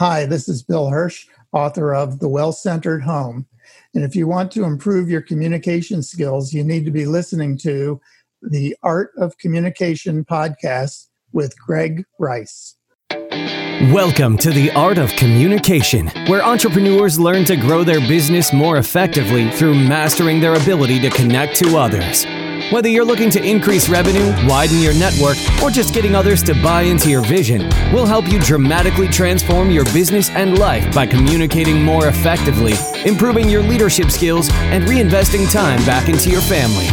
Hi, this is Bill Hirsch, author of The Well Centered Home. And if you want to improve your communication skills, you need to be listening to the Art of Communication podcast with Greg Rice. Welcome to the Art of Communication, where entrepreneurs learn to grow their business more effectively through mastering their ability to connect to others. Whether you're looking to increase revenue, widen your network, or just getting others to buy into your vision, we'll help you dramatically transform your business and life by communicating more effectively, improving your leadership skills, and reinvesting time back into your family.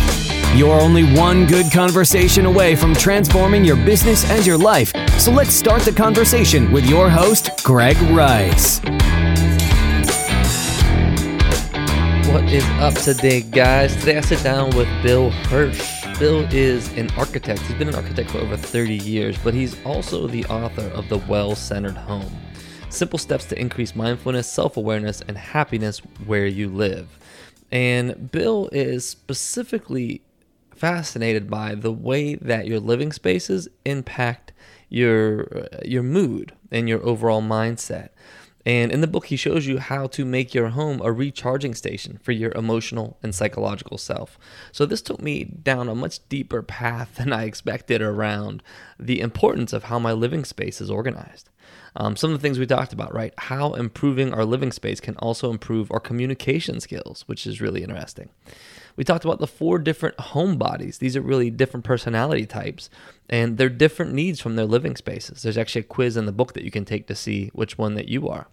You're only one good conversation away from transforming your business and your life. So let's start the conversation with your host, Greg Rice. What is up today, guys? Today I sit down with Bill Hirsch. Bill is an architect. He's been an architect for over 30 years, but he's also the author of The Well Centered Home Simple Steps to Increase Mindfulness, Self Awareness, and Happiness Where You Live. And Bill is specifically fascinated by the way that your living spaces impact your uh, your mood and your overall mindset. And in the book, he shows you how to make your home a recharging station for your emotional and psychological self. So, this took me down a much deeper path than I expected around the importance of how my living space is organized. Um, some of the things we talked about, right? How improving our living space can also improve our communication skills, which is really interesting. We talked about the four different home bodies. These are really different personality types, and they're different needs from their living spaces. There's actually a quiz in the book that you can take to see which one that you are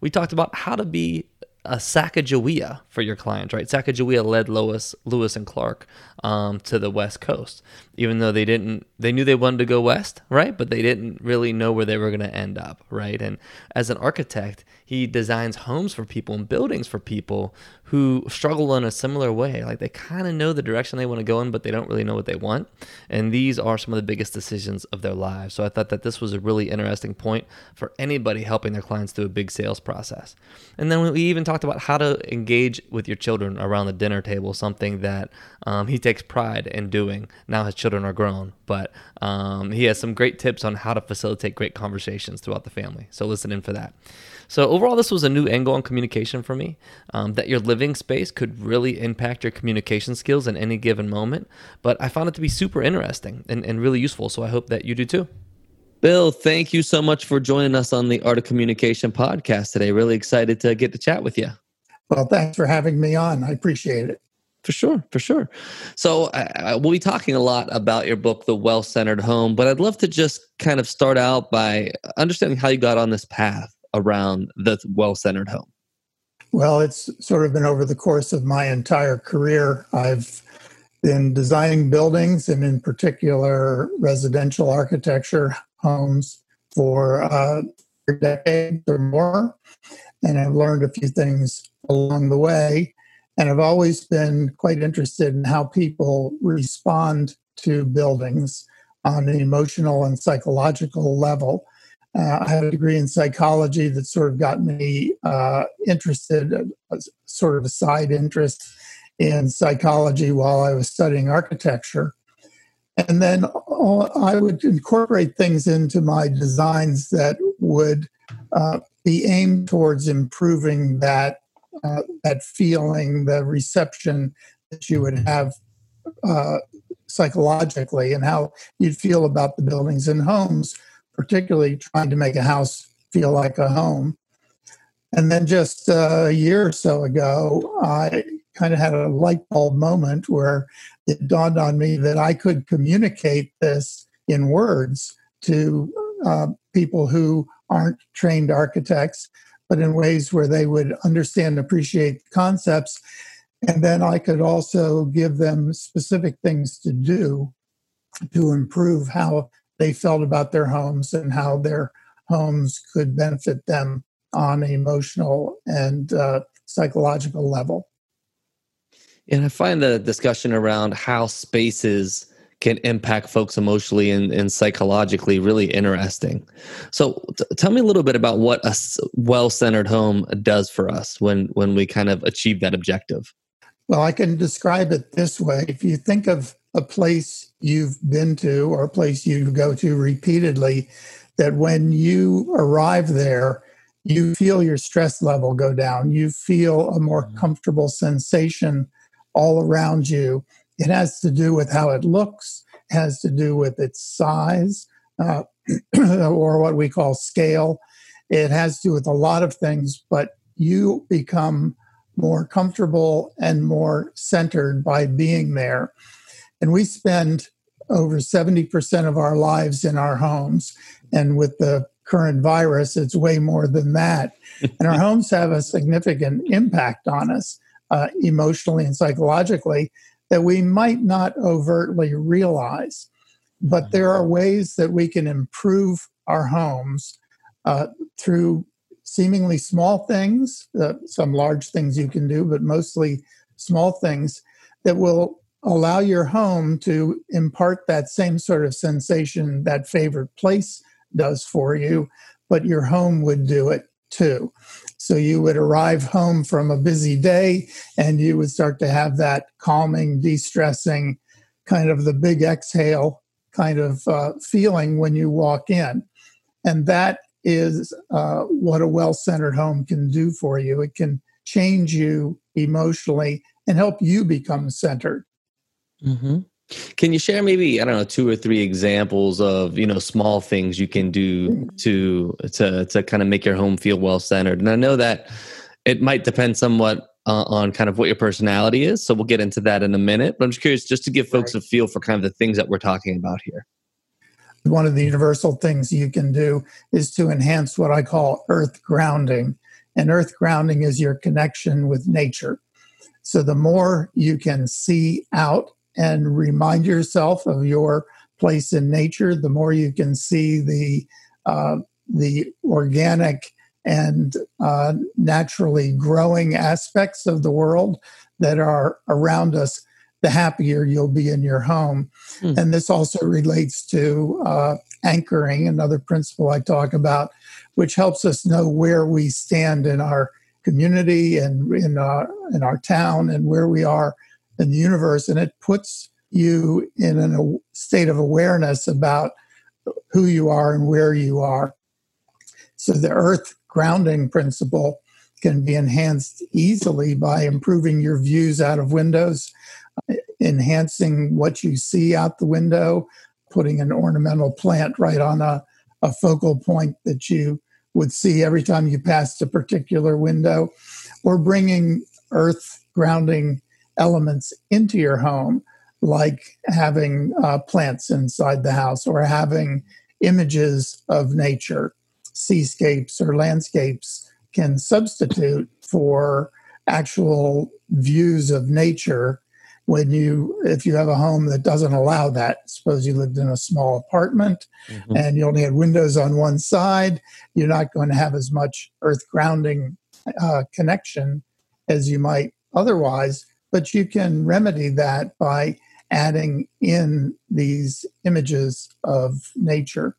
we talked about how to be a Sacagawea for your clients, right? Sacagawea led Lewis, Lewis and Clark um, to the West Coast, even though they didn't, they knew they wanted to go west, right? But they didn't really know where they were going to end up, right? And as an architect, he designs homes for people and buildings for people who struggle in a similar way. Like they kind of know the direction they want to go in, but they don't really know what they want. And these are some of the biggest decisions of their lives. So I thought that this was a really interesting point for anybody helping their clients through a big sales process. And then we even talked about how to engage with your children around the dinner table, something that um, he takes pride in doing. Now his children are grown, but um, he has some great tips on how to facilitate great conversations throughout the family. So listen in for that. So overall, this was a new angle on communication for me. Um, that your living space could really impact your communication skills in any given moment. But I found it to be super interesting and, and really useful. So I hope that you do too. Bill, thank you so much for joining us on the Art of Communication podcast today. Really excited to get to chat with you. Well, thanks for having me on. I appreciate it. For sure, for sure. So uh, we'll be talking a lot about your book, The Well Centered Home, but I'd love to just kind of start out by understanding how you got on this path around the well centered home? Well, it's sort of been over the course of my entire career. I've been designing buildings and, in particular, residential architecture homes for uh, decades or more. And I've learned a few things along the way. And I've always been quite interested in how people respond to buildings on an emotional and psychological level. Uh, I have a degree in psychology that sort of got me uh, interested, uh, sort of a side interest in psychology while I was studying architecture. And then I would incorporate things into my designs that would uh, be aimed towards improving that uh, that feeling, the reception that you would have uh, psychologically, and how you'd feel about the buildings and homes particularly trying to make a house feel like a home. And then just a year or so ago, I kind of had a light bulb moment where it dawned on me that I could communicate this in words to uh, people who aren't trained architects, but in ways where they would understand, appreciate the concepts. And then I could also give them specific things to do to improve how they felt about their homes and how their homes could benefit them on an emotional and uh, psychological level. And I find the discussion around how spaces can impact folks emotionally and, and psychologically really interesting. So, t- tell me a little bit about what a well-centered home does for us when when we kind of achieve that objective. Well, I can describe it this way: if you think of a place you've been to or a place you go to repeatedly that when you arrive there, you feel your stress level go down. You feel a more mm-hmm. comfortable sensation all around you. It has to do with how it looks, it has to do with its size, uh, or what we call scale. It has to do with a lot of things, but you become more comfortable and more centered by being there. And we spend over 70% of our lives in our homes. And with the current virus, it's way more than that. and our homes have a significant impact on us uh, emotionally and psychologically that we might not overtly realize. But there are ways that we can improve our homes uh, through seemingly small things, uh, some large things you can do, but mostly small things that will allow your home to impart that same sort of sensation that favorite place does for you, but your home would do it too. So you would arrive home from a busy day and you would start to have that calming, de stressing, kind of the big exhale kind of uh, feeling when you walk in. And that is uh, what a well centered home can do for you. It can change you emotionally and help you become centered. Mm-hmm. Can you share maybe I don't know two or three examples of you know small things you can do to to to kind of make your home feel well centered? And I know that it might depend somewhat uh, on kind of what your personality is, so we'll get into that in a minute. But I'm just curious, just to give folks a feel for kind of the things that we're talking about here. One of the universal things you can do is to enhance what I call earth grounding, and earth grounding is your connection with nature. So the more you can see out and remind yourself of your place in nature, the more you can see the uh, the organic and uh, naturally growing aspects of the world that are around us, the happier you'll be in your home. Mm. And this also relates to uh, anchoring, another principle I talk about, which helps us know where we stand in our community and in our in our town and where we are in the universe, and it puts you in a state of awareness about who you are and where you are. So the earth grounding principle can be enhanced easily by improving your views out of windows, enhancing what you see out the window, putting an ornamental plant right on a, a focal point that you would see every time you passed a particular window, or bringing earth grounding elements into your home, like having uh, plants inside the house or having images of nature, seascapes or landscapes can substitute for actual views of nature when you if you have a home that doesn't allow that. Suppose you lived in a small apartment mm-hmm. and you only had windows on one side you're not going to have as much earth grounding uh, connection as you might otherwise but you can remedy that by adding in these images of nature.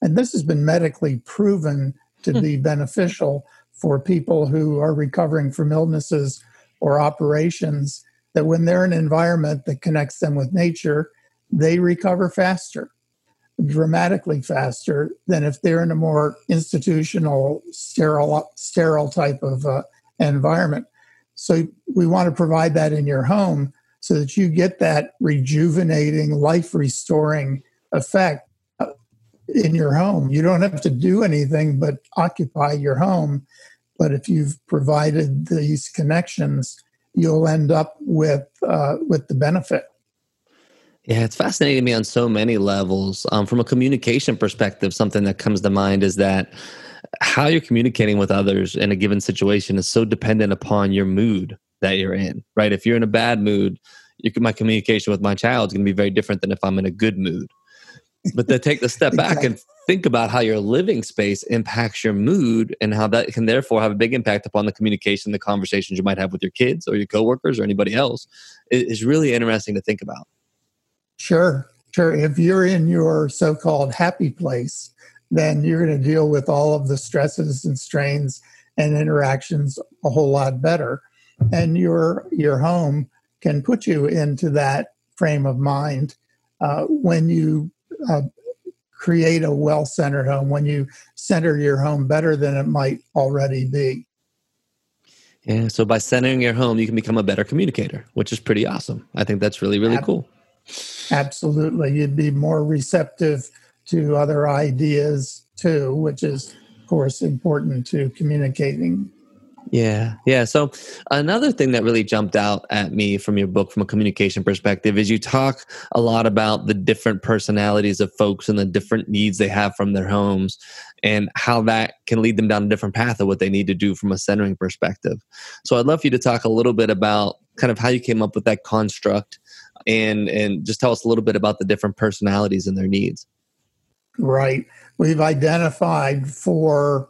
And this has been medically proven to be hmm. beneficial for people who are recovering from illnesses or operations, that when they're in an environment that connects them with nature, they recover faster, dramatically faster than if they're in a more institutional, sterile, sterile type of uh, environment. So we want to provide that in your home so that you get that rejuvenating, life restoring effect uh, in your home. You don't have to do anything but occupy your home. But if you've provided these connections, you'll end up with uh, with the benefit. Yeah, it's fascinating me on so many levels. Um, from a communication perspective, something that comes to mind is that how you're communicating with others in a given situation is so dependent upon your mood that you're in, right? If you're in a bad mood, can, my communication with my child is going to be very different than if I'm in a good mood. But to take the step back and think about how your living space impacts your mood and how that can therefore have a big impact upon the communication, the conversations you might have with your kids or your coworkers or anybody else is really interesting to think about. Sure, sure. If you're in your so called happy place, then you're going to deal with all of the stresses and strains and interactions a whole lot better. And your your home can put you into that frame of mind uh, when you uh, create a well centered home, when you center your home better than it might already be. Yeah. So by centering your home, you can become a better communicator, which is pretty awesome. I think that's really, really Ab- cool. Absolutely. You'd be more receptive to other ideas too, which is, of course, important to communicating yeah, yeah. So another thing that really jumped out at me from your book, from a communication perspective, is you talk a lot about the different personalities of folks and the different needs they have from their homes, and how that can lead them down a different path of what they need to do from a centering perspective. So I'd love for you to talk a little bit about kind of how you came up with that construct, and and just tell us a little bit about the different personalities and their needs. Right. We've identified four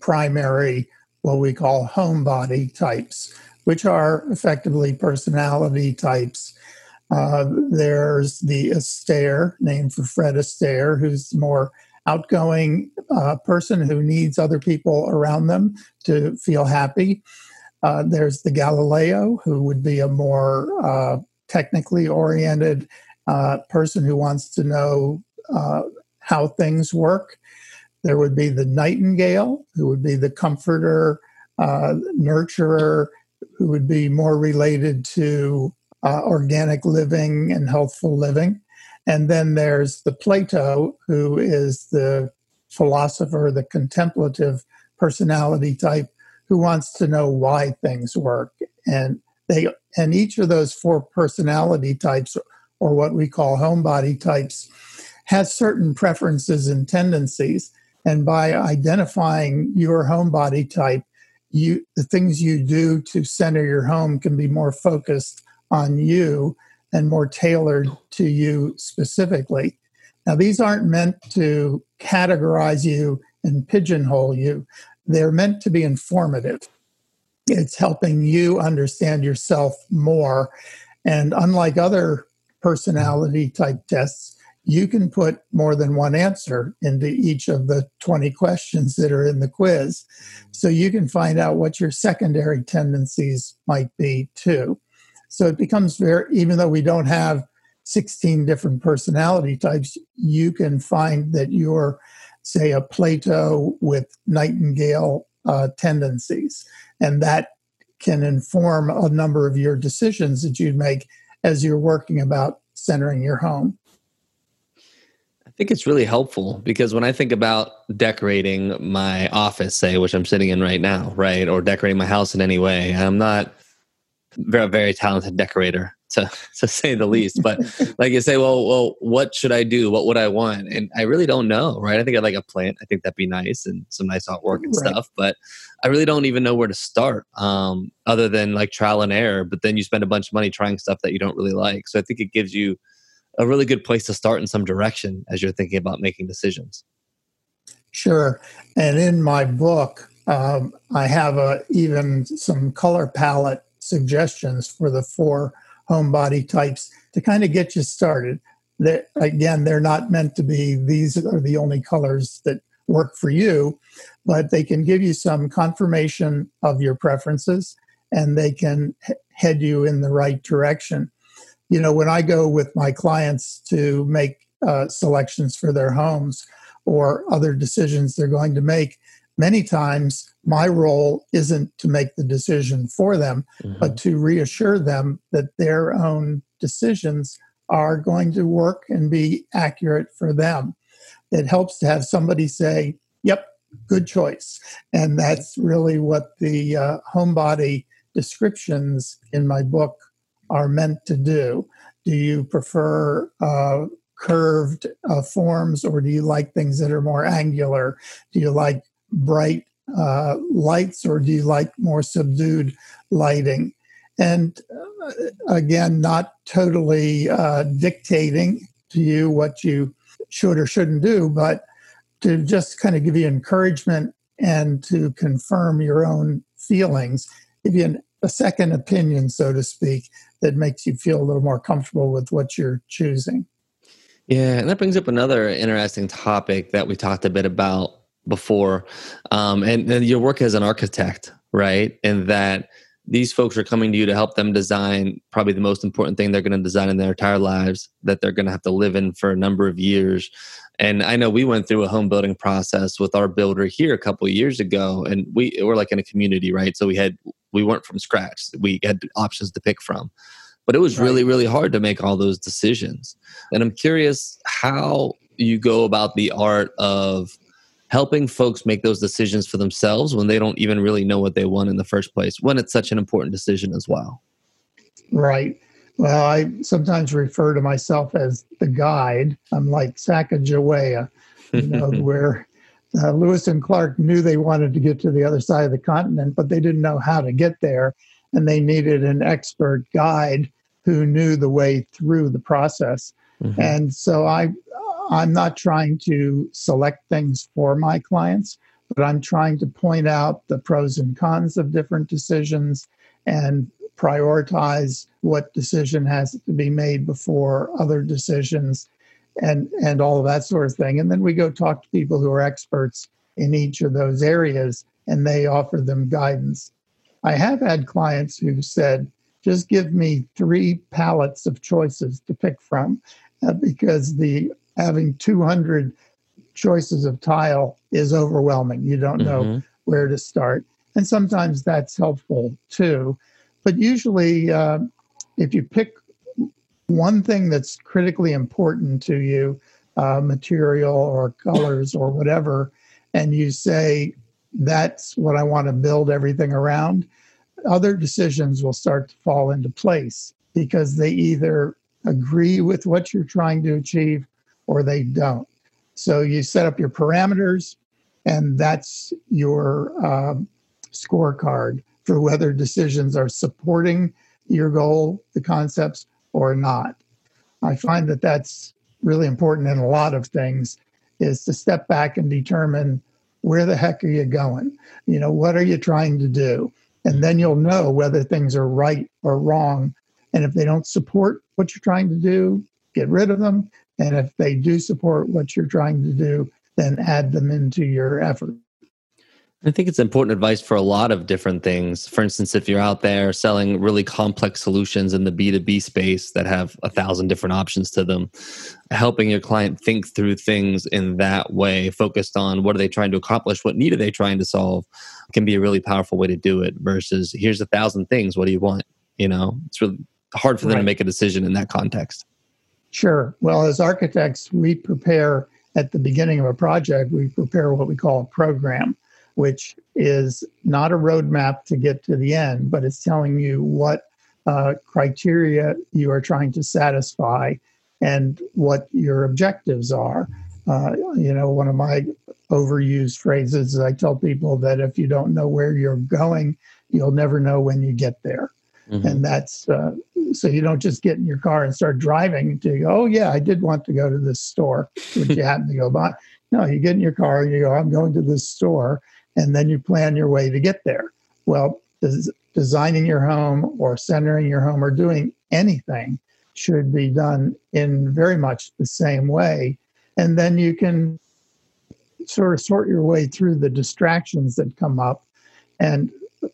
primary what we call homebody types, which are effectively personality types. Uh, there's the Astaire, named for Fred Astaire, who's more outgoing uh, person who needs other people around them to feel happy. Uh, there's the Galileo, who would be a more uh, technically oriented uh, person who wants to know uh, how things work. There would be the nightingale, who would be the comforter, uh, nurturer, who would be more related to uh, organic living and healthful living. And then there's the Plato, who is the philosopher, the contemplative personality type, who wants to know why things work. And they and each of those four personality types, or what we call homebody types, has certain preferences and tendencies. And by identifying your homebody type, you the things you do to center your home can be more focused on you and more tailored to you specifically. Now, these aren't meant to categorize you and pigeonhole you. They're meant to be informative. It's helping you understand yourself more. And unlike other personality type tests, you can put more than one answer into each of the 20 questions that are in the quiz. So you can find out what your secondary tendencies might be too. So it becomes very, even though we don't have 16 different personality types, you can find that you're, say, a Plato with nightingale uh, tendencies. And that can inform a number of your decisions that you make as you're working about centering your home. I think it's really helpful because when I think about decorating my office, say, which I'm sitting in right now, right, or decorating my house in any way, I'm not very very talented decorator to to say the least. But like you say, well, well, what should I do? What would I want? And I really don't know, right? I think I'd like a plant. I think that'd be nice and some nice artwork and right. stuff. But I really don't even know where to start, um, other than like trial and error. But then you spend a bunch of money trying stuff that you don't really like. So I think it gives you a really good place to start in some direction as you're thinking about making decisions. Sure. And in my book, um, I have a, even some color palette suggestions for the four home body types to kind of get you started. That again, they're not meant to be these are the only colors that work for you, but they can give you some confirmation of your preferences and they can head you in the right direction you know, when I go with my clients to make uh, selections for their homes or other decisions they're going to make, many times my role isn't to make the decision for them, mm-hmm. but to reassure them that their own decisions are going to work and be accurate for them. It helps to have somebody say, Yep, good choice. And that's really what the uh, homebody descriptions in my book are meant to do. Do you prefer uh, curved uh, forms or do you like things that are more angular? Do you like bright uh, lights or do you like more subdued lighting? And uh, again, not totally uh, dictating to you what you should or shouldn't do, but to just kind of give you encouragement and to confirm your own feelings, give you an, a second opinion, so to speak, that makes you feel a little more comfortable with what you're choosing. Yeah, and that brings up another interesting topic that we talked a bit about before, um, and, and your work as an architect, right? And that these folks are coming to you to help them design probably the most important thing they're going to design in their entire lives that they're going to have to live in for a number of years And I know we went through a home building process with our builder here a couple years ago, and we were like in a community, right? So we had we weren't from scratch. We had options to pick from. But it was right. really, really hard to make all those decisions. And I'm curious how you go about the art of helping folks make those decisions for themselves when they don't even really know what they want in the first place, when it's such an important decision as well. Right. Well, I sometimes refer to myself as the guide. I'm like Sacagawea, you know, where uh, Lewis and Clark knew they wanted to get to the other side of the continent, but they didn't know how to get there. And they needed an expert guide who knew the way through the process. Mm-hmm. And so I, I'm not trying to select things for my clients, but I'm trying to point out the pros and cons of different decisions and prioritize what decision has to be made before other decisions and and all of that sort of thing. And then we go talk to people who are experts in each of those areas and they offer them guidance. I have had clients who said just give me three palettes of choices to pick from uh, because the having 200 choices of tile is overwhelming. You don't know mm-hmm. where to start. And sometimes that's helpful too but usually, uh, if you pick one thing that's critically important to you, uh, material or colors or whatever, and you say, that's what I want to build everything around, other decisions will start to fall into place because they either agree with what you're trying to achieve or they don't. So you set up your parameters, and that's your um, scorecard for whether decisions are supporting your goal, the concepts, or not. I find that that's really important in a lot of things is to step back and determine where the heck are you going? You know, what are you trying to do? And then you'll know whether things are right or wrong. And if they don't support what you're trying to do, get rid of them. And if they do support what you're trying to do, then add them into your effort. I think it's important advice for a lot of different things. For instance, if you're out there selling really complex solutions in the B2B space that have a thousand different options to them, helping your client think through things in that way, focused on what are they trying to accomplish, what need are they trying to solve, can be a really powerful way to do it versus here's a thousand things, what do you want? You know, it's really hard for them right. to make a decision in that context. Sure. Well, as architects, we prepare at the beginning of a project, we prepare what we call a program which is not a roadmap to get to the end, but it's telling you what uh, criteria you are trying to satisfy and what your objectives are. Uh, you know, one of my overused phrases is I tell people that if you don't know where you're going, you'll never know when you get there. Mm-hmm. And that's uh, so you don't just get in your car and start driving to go, oh, yeah, I did want to go to this store, which you happen to go by. No, you get in your car and you go, I'm going to this store and then you plan your way to get there. Well, des- designing your home or centering your home or doing anything should be done in very much the same way. And then you can sort of sort your way through the distractions that come up. And,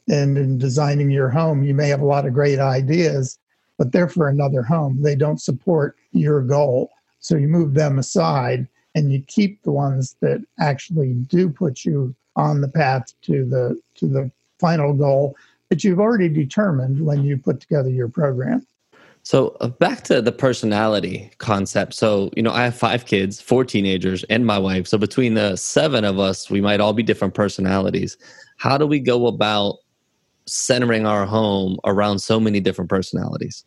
and in designing your home, you may have a lot of great ideas, but they're for another home. They don't support your goal. So you move them aside and you keep the ones that actually do put you on the path to the to the final goal that you've already determined when you put together your program. So uh, back to the personality concept. So, you know, I have five kids, four teenagers, and my wife. So between the seven of us, we might all be different personalities. How do we go about centering our home around so many different personalities?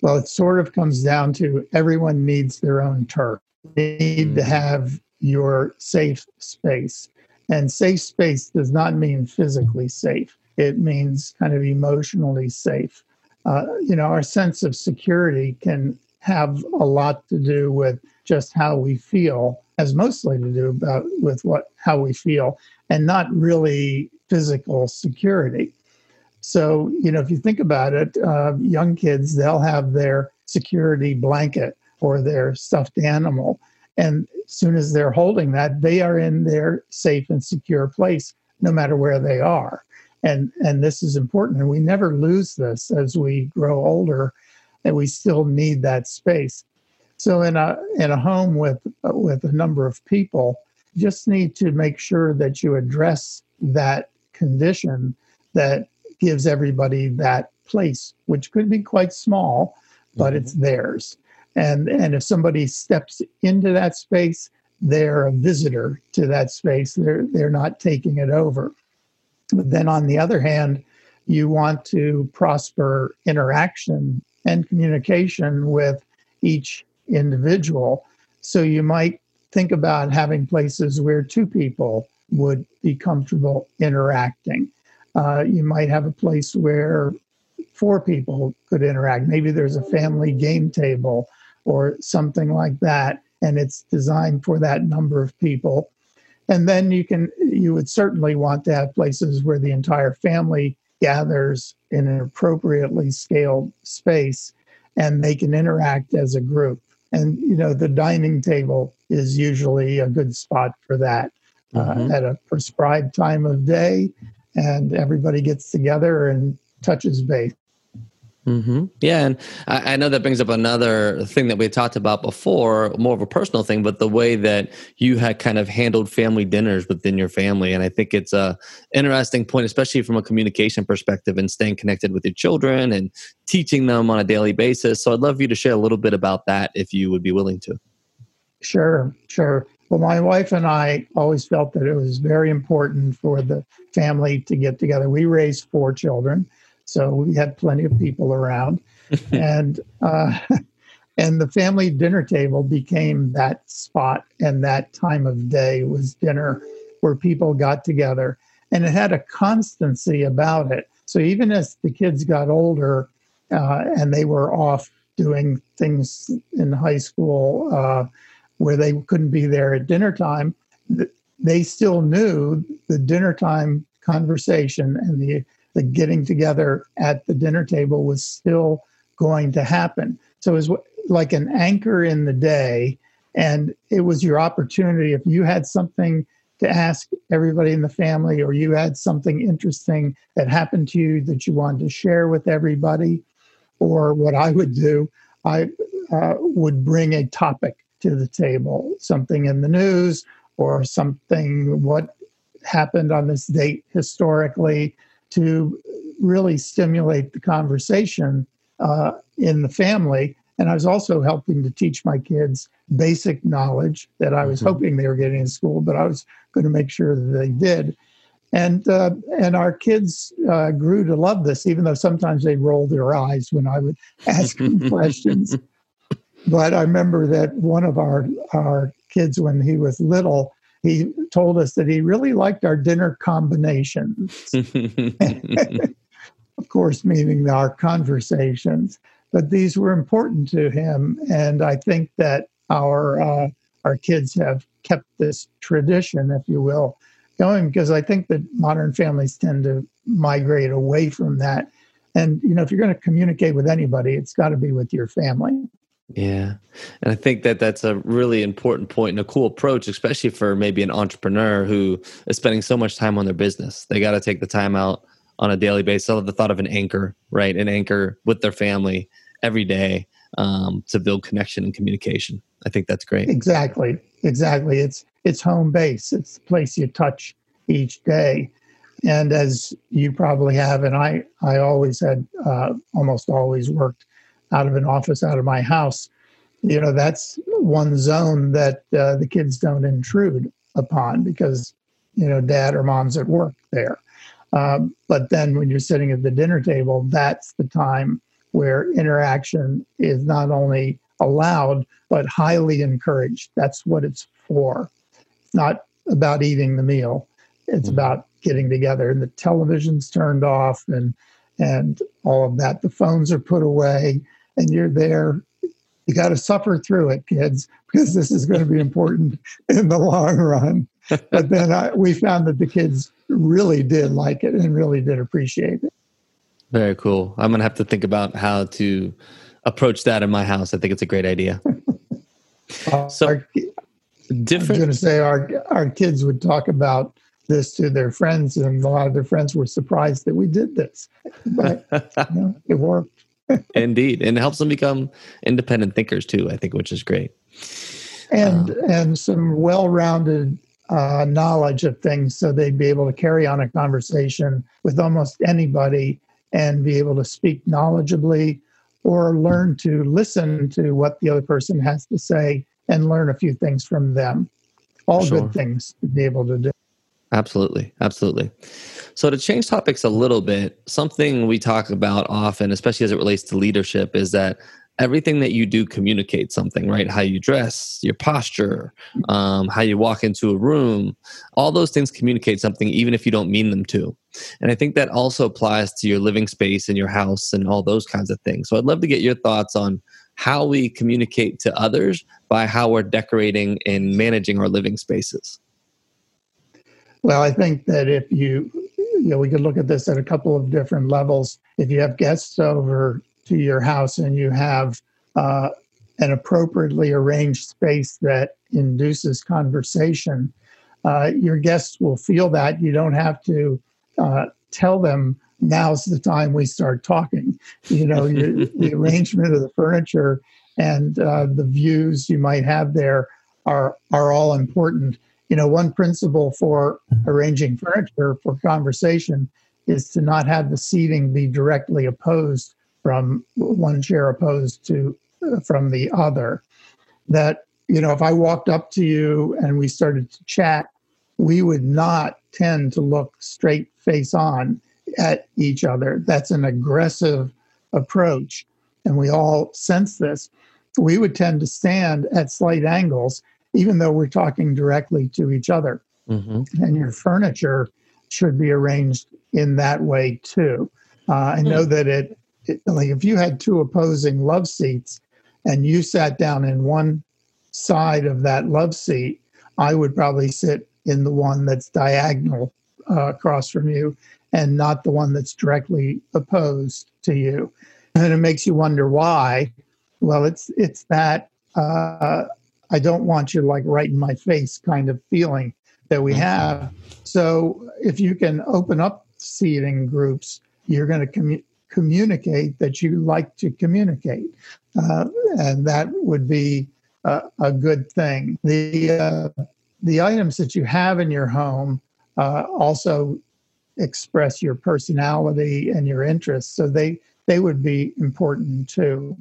Well, it sort of comes down to everyone needs their own turf. Need mm-hmm. to have your safe space. And safe space does not mean physically safe, it means kind of emotionally safe. Uh, you know, our sense of security can have a lot to do with just how we feel, has mostly to do about with what how we feel, and not really physical security. So, you know, if you think about it, uh, young kids, they'll have their security blanket or their stuffed animal. And as soon as they're holding that, they are in their safe and secure place, no matter where they are. And and this is important. And we never lose this as we grow older, and we still need that space. So in a in a home with with a number of people, you just need to make sure that you address that condition that gives everybody that place, which could be quite small, but mm-hmm. it's theirs. And and if somebody steps into that space, they're a visitor to that space. They're they're not taking it over. But then on the other hand, you want to prosper interaction and communication with each individual. So you might think about having places where two people would be comfortable interacting. Uh, you might have a place where four people could interact. Maybe there's a family game table or something like that, and it's designed for that number of people. And then you can you would certainly want to have places where the entire family gathers in an appropriately scaled space and they can interact as a group. And you know, the dining table is usually a good spot for that uh, mm-hmm. at a prescribed time of day, and everybody gets together and touches base. Mm-hmm. Yeah, and I, I, know that brings up another thing that we talked about before, more of a personal thing, but the way that you had kind of handled family dinners within your family, and I think it's a interesting point, especially from a communication perspective and staying connected with your children and teaching them on a daily basis. So I'd love you to share a little bit about that, if you would be willing to. Sure, sure. Well, my wife and I always felt that it was very important for the family to get together. We raised four children so we had plenty of people around, and uh, and the family dinner table became that spot, and that time of day was dinner where people got together, and it had a constancy about it. So even as the kids got older, uh, and they were off doing things in high school uh, where they couldn't be there at dinner time, they still knew the dinner time conversation and the the getting together at the dinner table was still going to happen. So it was like an anchor in the day. And it was your opportunity. If you had something to ask everybody in the family, or you had something interesting that happened to you that you wanted to share with everybody, or what I would do, I uh, would bring a topic to the table, something in the news or something what happened on this date historically to really stimulate the conversation uh, in the family. And I was also helping to teach my kids basic knowledge that I was mm-hmm. hoping they were getting in school, but I was going to make sure that they did. And uh, and our kids uh, grew to love this, even though sometimes they rolled their eyes when I would ask them questions. But I remember that one of our our kids, when he was little, he told us that he really liked our dinner combinations. of course, meaning our conversations. But these were important to him, and I think that our uh, our kids have kept this tradition, if you will, going because I think that modern families tend to migrate away from that. And you know, if you're going to communicate with anybody, it's got to be with your family. Yeah. And I think that that's a really important point and a cool approach, especially for maybe an entrepreneur who is spending so much time on their business. They got to take the time out on a daily basis. I love the thought of an anchor, right? An anchor with their family every day um, to build connection and communication. I think that's great. Exactly. Exactly. It's it's home base. It's the place you touch each day. And as you probably have, and I, I always had, uh, almost always worked out of an office out of my house you know that's one zone that uh, the kids don't intrude upon because you know dad or mom's at work there. Um, but then when you're sitting at the dinner table that's the time where interaction is not only allowed but highly encouraged. That's what it's for. It's not about eating the meal. It's mm-hmm. about getting together and the television's turned off and and all of that. The phones are put away and you're there. You got to suffer through it, kids, because this is going to be important in the long run. But then I, we found that the kids really did like it and really did appreciate it. Very cool. I'm going to have to think about how to approach that in my house. I think it's a great idea. So, our, different. I'm going to say our our kids would talk about this to their friends, and a lot of their friends were surprised that we did this. But you know, it worked. Indeed, and it helps them become independent thinkers too. I think, which is great. And um, and some well-rounded uh, knowledge of things, so they'd be able to carry on a conversation with almost anybody and be able to speak knowledgeably or learn to listen to what the other person has to say and learn a few things from them. All sure. good things to be able to do. Absolutely. Absolutely. So, to change topics a little bit, something we talk about often, especially as it relates to leadership, is that everything that you do communicates something, right? How you dress, your posture, um, how you walk into a room, all those things communicate something, even if you don't mean them to. And I think that also applies to your living space and your house and all those kinds of things. So I'd love to get your thoughts on how we communicate to others by how we're decorating and managing our living spaces. Well, I think that if you, you know, we could look at this at a couple of different levels. If you have guests over to your house and you have uh, an appropriately arranged space that induces conversation, uh, your guests will feel that. You don't have to uh, tell them now's the time we start talking. You know, the arrangement of the furniture and uh, the views you might have there are are all important. You know, one principle for arranging furniture for conversation is to not have the seating be directly opposed from one chair opposed to uh, from the other. That you know, if I walked up to you and we started to chat, we would not tend to look straight face on at each other. That's an aggressive approach, and we all sense this. We would tend to stand at slight angles, even though we're talking directly to each other. Mm-hmm. And your furniture should be arranged in that way too. Uh, I know hmm. that it it, like if you had two opposing love seats and you sat down in one side of that love seat, I would probably sit in the one that's diagonal uh, across from you and not the one that's directly opposed to you. And it makes you wonder why. Well, it's it's that uh, I don't want you like right in my face kind of feeling that we have. So if you can open up seating groups, you're going to commu- communicate that you like to communicate. Uh, and that would be a, a good thing. The, uh, the items that you have in your home uh, also express your personality and your interests. So they, they would be important too.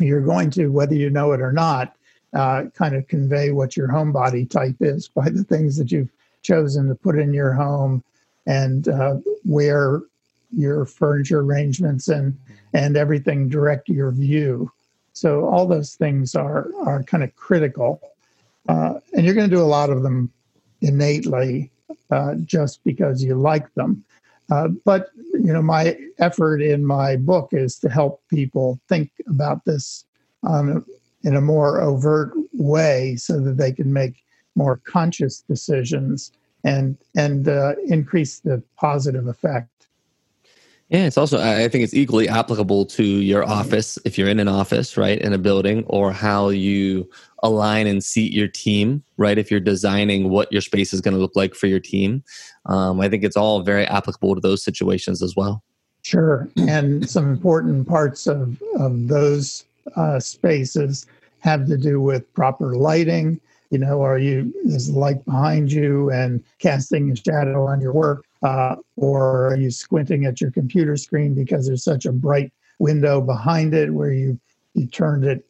You're going to, whether you know it or not, uh, kind of convey what your home body type is by the things that you've chosen to put in your home and uh, where your furniture arrangements and and everything direct your view. So all those things are are kind of critical, uh, and you're going to do a lot of them innately uh, just because you like them. Uh, but you know, my effort in my book is to help people think about this um, in a more overt way, so that they can make more conscious decisions and and uh, increase the positive effect yeah, it's also, I think it's equally applicable to your office if you're in an office, right, in a building, or how you align and seat your team, right, if you're designing what your space is going to look like for your team. Um, I think it's all very applicable to those situations as well. Sure. And some important parts of, of those uh, spaces have to do with proper lighting. You know, are you, is light behind you and casting a shadow on your work? Uh, or are you squinting at your computer screen because there's such a bright window behind it where you, you turned it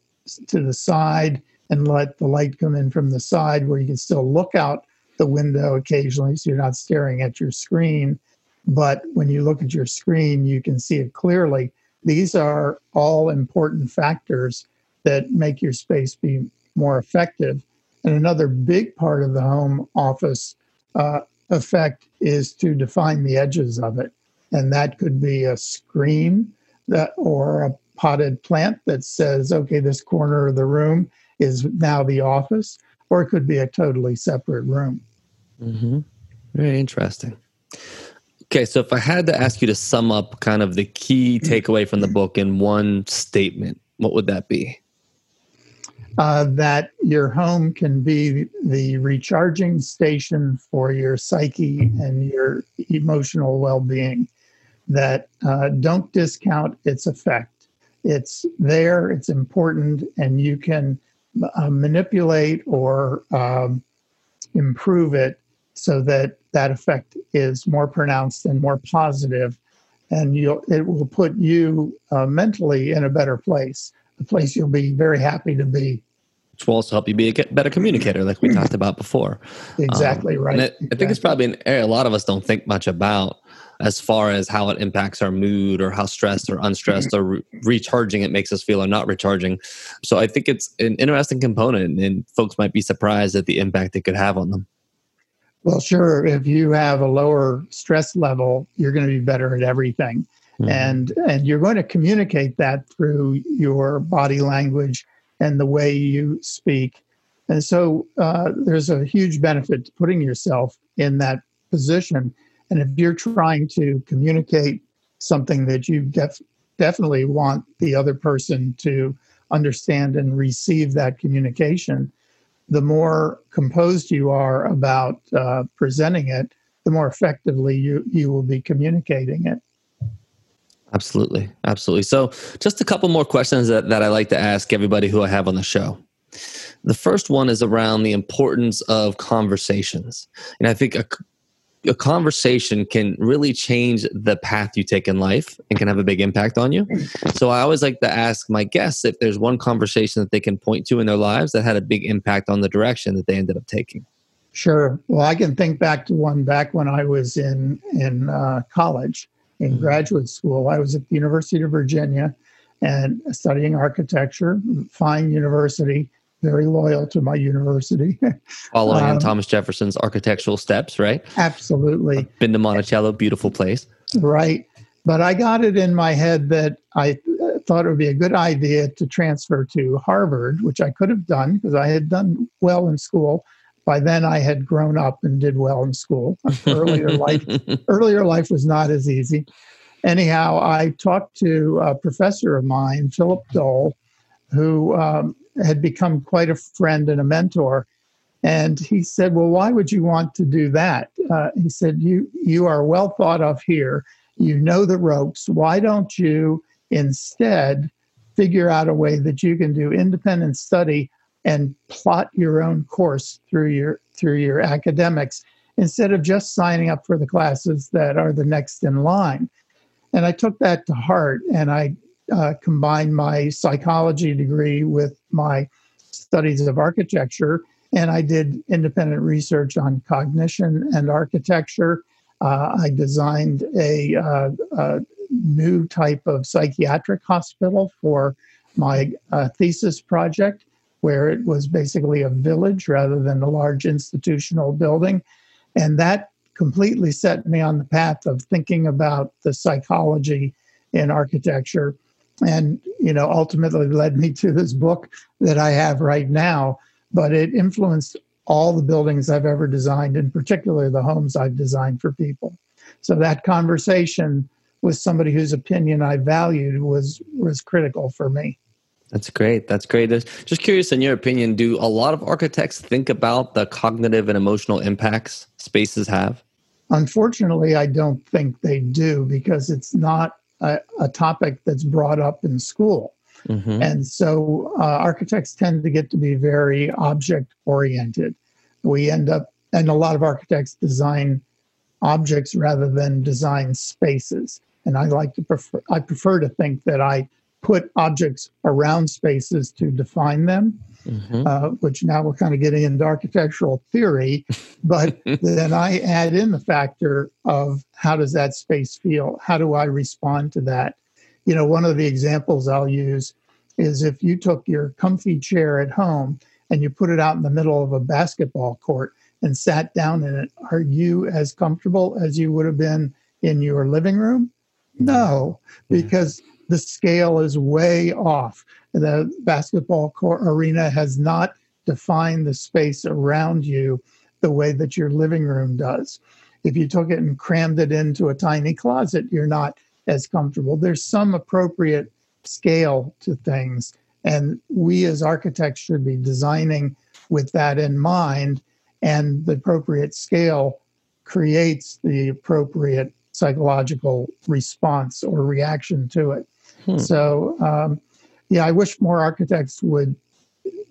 to the side and let the light come in from the side where you can still look out the window occasionally so you're not staring at your screen. But when you look at your screen, you can see it clearly. These are all important factors that make your space be more effective. And another big part of the home office uh, effect is to define the edges of it. And that could be a screen that or a potted plant that says, okay, this corner of the room is now the office, or it could be a totally separate room. Mm-hmm. Very interesting. Okay, so if I had to ask you to sum up kind of the key takeaway from the book in one statement, what would that be? uh, that your home can be the recharging station for your psyche and your emotional well being. That uh, don't discount its effect. it's there, it's important, and you can uh, manipulate or um, improve it so that that effect is more pronounced and more positive and you it will put you uh, mentally in a better place a place you'll be very happy to be which will also help you be a better communicator like we talked about before exactly um, right it, exactly. i think it's probably an area a lot of us don't think much about as far as how it impacts our mood or how stressed or unstressed or re- recharging it makes us feel or not recharging. So I think it's an interesting component, and folks might be surprised at the impact it could have on them. Well, sure. If you have a lower stress level, you're going to be better at everything. Mm-hmm. And and you're going to communicate that through your body language and the way you speak. And so uh, there's a huge benefit to putting yourself in that position and if you're trying to communicate something that you def- definitely want the other person to understand and receive that communication, the more composed you are about uh, presenting it, the more effectively you, you will be communicating it. Absolutely. Absolutely. So, just a couple more questions that, that I like to ask everybody who I have on the show. The first one is around the importance of conversations. And I think a, a conversation can really change the path you take in life and can have a big impact on you. So I always like to ask my guests if there's one conversation that they can point to in their lives that had a big impact on the direction that they ended up taking. Sure. Well, I can think back to one back when I was in in uh, college, in mm-hmm. graduate school. I was at the University of Virginia and studying architecture, fine university, very loyal to my university. Following um, in Thomas Jefferson's architectural steps, right? Absolutely. I've been to Monticello, beautiful place. Right. But I got it in my head that I uh, thought it would be a good idea to transfer to Harvard, which I could have done because I had done well in school. By then, I had grown up and did well in school. earlier life, earlier life was not as easy. Anyhow, I talked to a professor of mine, Philip Dole, who um, had become quite a friend and a mentor. And he said, "Well, why would you want to do that?" Uh, he said, "You you are well thought of here. You know the ropes. Why don't you instead figure out a way that you can do independent study and plot your own course through your through your academics instead of just signing up for the classes that are the next in line?" And I took that to heart, and I uh, combined my psychology degree with my studies of architecture, and I did independent research on cognition and architecture. Uh, I designed a, uh, a, new type of psychiatric hospital for my uh, thesis project, where it was basically a village rather than a large institutional building. And that completely set me on the path of thinking about the psychology in architecture and you know ultimately led me to this book that I have right now. But it influenced all the buildings I've ever designed, in particular the homes I've designed for people. So that conversation with somebody whose opinion I valued was was critical for me. That's great. That's great. Just curious, in your opinion, do a lot of architects think about the cognitive and emotional impacts spaces have? Unfortunately, I don't think they do because it's not a, a topic that's brought up in school. Mm-hmm. And so uh, architects tend to get to be very object oriented. We end up, and a lot of architects design objects rather than design spaces. And I like to prefer, I prefer to think that I put objects around spaces to define them mm-hmm. uh, which now we're kind of getting into architectural theory. But then I add in the factor of how does that space feel? How do I respond to that? You know, one of the examples I'll use is if you took your comfy chair at home and you put it out in the middle of a basketball court and sat down in it, are you as comfortable as you would have been in your living room? No, because the scale is way off the basketball court arena has not defined the space around you the way that your living room does. If you took it and crammed it into a tiny closet, you're not as comfortable. There's some appropriate scale to things. And we as architects should be designing with that in mind. And the appropriate scale creates the appropriate psychological response or reaction to it. Hmm. So, um, yeah, I wish more architects would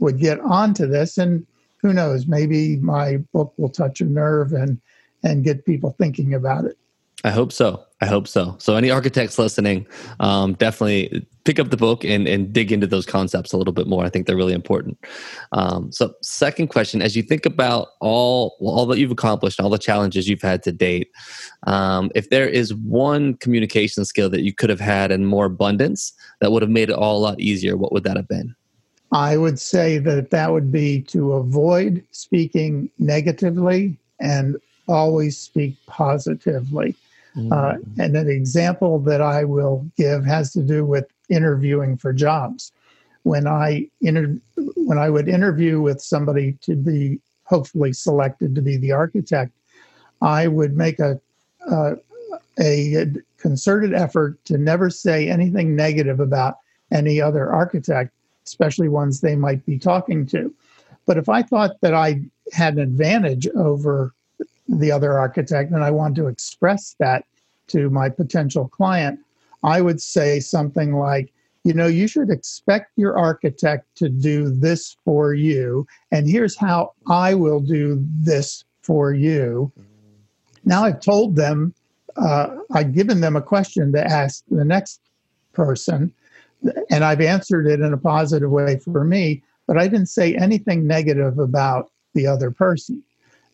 would get onto this, and who knows, maybe my book will touch a nerve and and get people thinking about it. I hope so. I hope so. So, any architects listening, um, definitely pick up the book and, and dig into those concepts a little bit more. I think they're really important. Um, so, second question: As you think about all all that you've accomplished, all the challenges you've had to date, um, if there is one communication skill that you could have had in more abundance that would have made it all a lot easier, what would that have been? I would say that that would be to avoid speaking negatively and always speak positively. Mm-hmm. Uh, and an example that I will give has to do with interviewing for jobs. When I inter- when I would interview with somebody to be hopefully selected to be the architect, I would make a uh, a concerted effort to never say anything negative about any other architect, especially ones they might be talking to. But if I thought that I had an advantage over the other architect and I want to express that to my potential client, I would say something like, you know, you should expect your architect to do this for you, and here's how I will do this for you. Now I've told them, uh, I've given them a question to ask the next person, and I've answered it in a positive way for me, but I didn't say anything negative about the other person.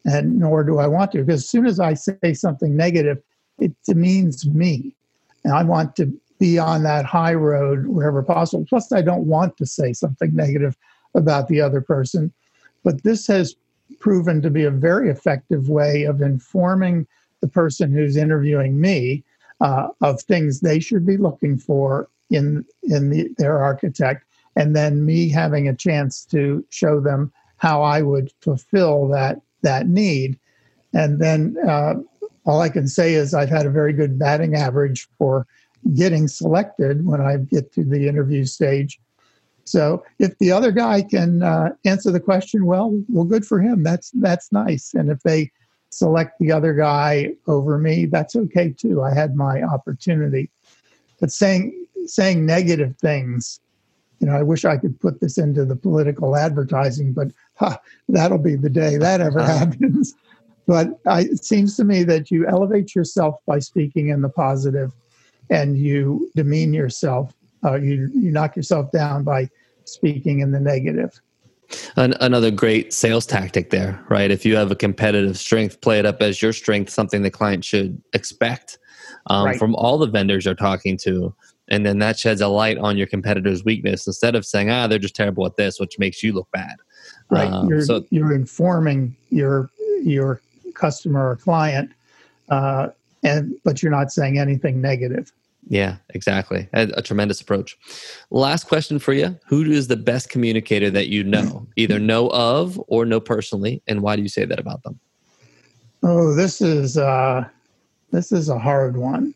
And nor do I want to, because as soon as I say something negative, it demeans me. And I want to be on that high road wherever possible. Plus, I don't want to say something negative about the other person. But this has proven to be a very effective way of informing the person who's interviewing me uh, of things they should be looking for in in the, their architect, and then me having a chance to show them how I would fulfill that that need. And then uh, all I can say is I've had a very good batting average for getting selected when I get to the interview stage. So if the other guy can uh, answer the question well, well, good for him. That's that's nice. And if they select the other guy over me, that's okay too. I had my opportunity. But saying saying negative things, you know, I wish I could put this into the political advertising, but that'll be the day that ever happens. But I, it seems to me that you elevate yourself by speaking in the positive, and you demean yourself. Uh, you you knock yourself down by speaking in the negative. An, another great sales tactic there, right? If you have a competitive strength, play it up as your strength, something the client should expect um, right. from all the vendors you're talking to. And then that sheds a light on your competitor's weakness instead of saying, ah, they're just terrible at this, which makes you look bad. Right. Um, you're, so, you're informing your your customer or client, uh, and but you're not saying anything negative. Yeah, exactly. A, a, tremendous approach. Last question for you: Who is the best communicator that you know, either know of or know personally, and why do you say that about them? Oh, this is uh, this is a hard one.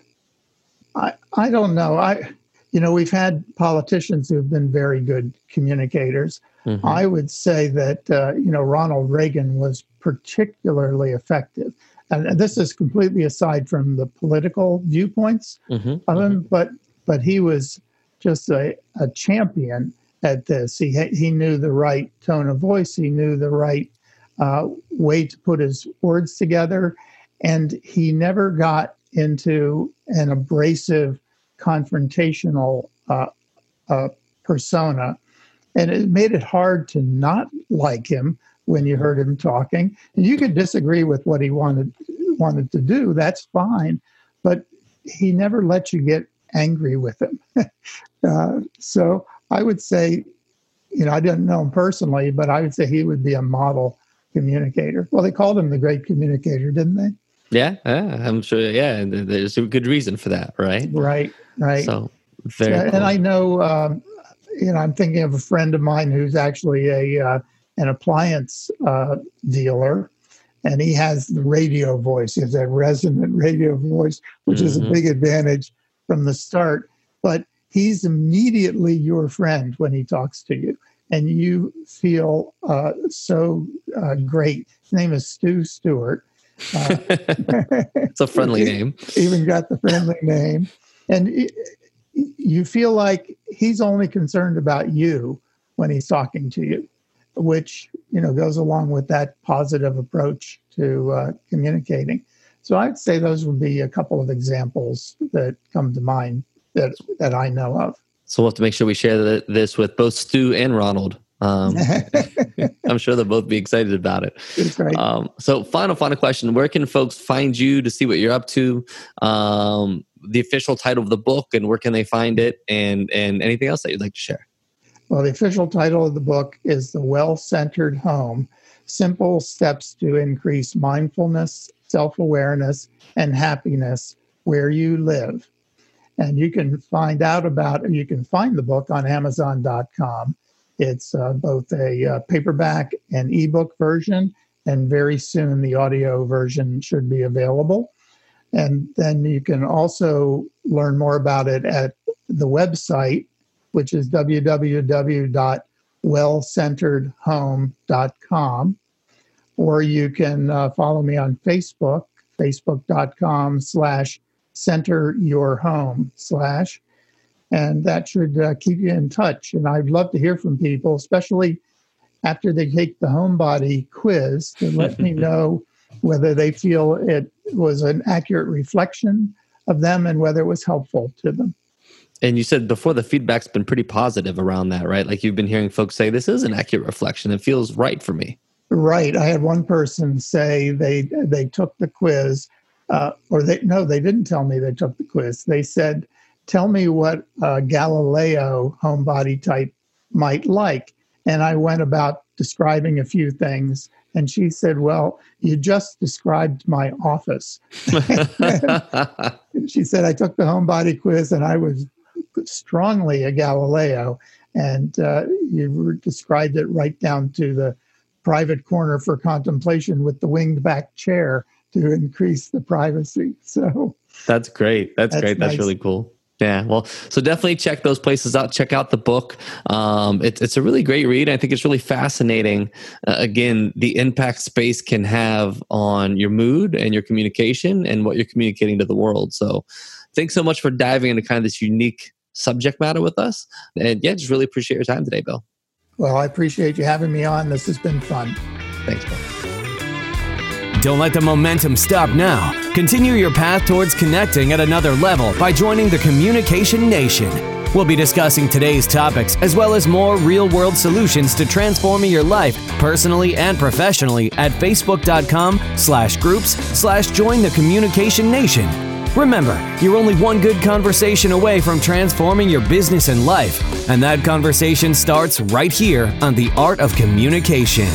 I I don't know. I you know we've had politicians who have been very good communicators. Mm-hmm. I would say that uh, you know Ronald Reagan was particularly effective. And this is completely aside from the political viewpoints mm-hmm, of him, mm-hmm. but but he was just a, a champion at this. He he knew the right tone of voice. He knew the right uh, way to put his words together, and he never got into an abrasive, confrontational uh, uh, persona, and it made it hard to not like him when you heard him talking. And you could disagree with what he wanted wanted to do. That's fine, but he never let you get angry with him. uh, so I would say, you know, I didn't know him personally, but I would say he would be a model communicator. Well, they called him the great communicator, didn't they? Yeah, yeah I'm sure. Yeah, there's a good reason for that, right? Right, right. So very. Yeah, cool. And I know, um, you know, I'm thinking of a friend of mine who's actually a uh, an appliance uh, dealer, and he has the radio voice. He has that resonant radio voice, which mm-hmm. is a mm-hmm. big advantage from the start. But he's immediately your friend when he talks to you, and you feel uh, so uh, great. His name is Stu Stewart. Uh, it's a friendly name. Even got the friendly name, and you feel like he's only concerned about you when he's talking to you, which you know goes along with that positive approach to uh, communicating. So I'd say those would be a couple of examples that come to mind that that I know of. So we'll have to make sure we share this with both Stu and Ronald. Um, I'm sure they'll both be excited about it. Um, so, final, final question: Where can folks find you to see what you're up to? Um, the official title of the book, and where can they find it? And and anything else that you'd like to share? Well, the official title of the book is "The Well-Centered Home: Simple Steps to Increase Mindfulness, Self-Awareness, and Happiness Where You Live." And you can find out about, you can find the book on Amazon.com it's uh, both a uh, paperback and ebook version, and very soon the audio version should be available. And then you can also learn more about it at the website, which is www.wellcenteredhome.com. Or you can uh, follow me on Facebook, facebook.com slash center your home slash and that should uh, keep you in touch. And I'd love to hear from people, especially after they take the homebody quiz, to let me know whether they feel it was an accurate reflection of them and whether it was helpful to them. And you said before the feedback's been pretty positive around that, right? Like you've been hearing folks say, this is an accurate reflection. It feels right for me. Right. I had one person say they they took the quiz, uh, or they no, they didn't tell me they took the quiz. They said tell me what a Galileo homebody type might like. And I went about describing a few things. And she said, Well, you just described my office. she said, I took the homebody quiz and I was strongly a Galileo. And uh, you described it right down to the private corner for contemplation with the winged back chair to increase the privacy. So that's great. That's, that's great. Nice. That's really cool. Yeah, well, so definitely check those places out. Check out the book. Um, it, it's a really great read. I think it's really fascinating. Uh, again, the impact space can have on your mood and your communication and what you're communicating to the world. So, thanks so much for diving into kind of this unique subject matter with us. And yeah, just really appreciate your time today, Bill. Well, I appreciate you having me on. This has been fun. Thanks, Bill. Don't let the momentum stop now. Continue your path towards connecting at another level by joining the Communication Nation. We'll be discussing today's topics as well as more real world solutions to transforming your life personally and professionally at facebook.com slash groups slash join the communication nation. Remember, you're only one good conversation away from transforming your business and life, and that conversation starts right here on The Art of Communication.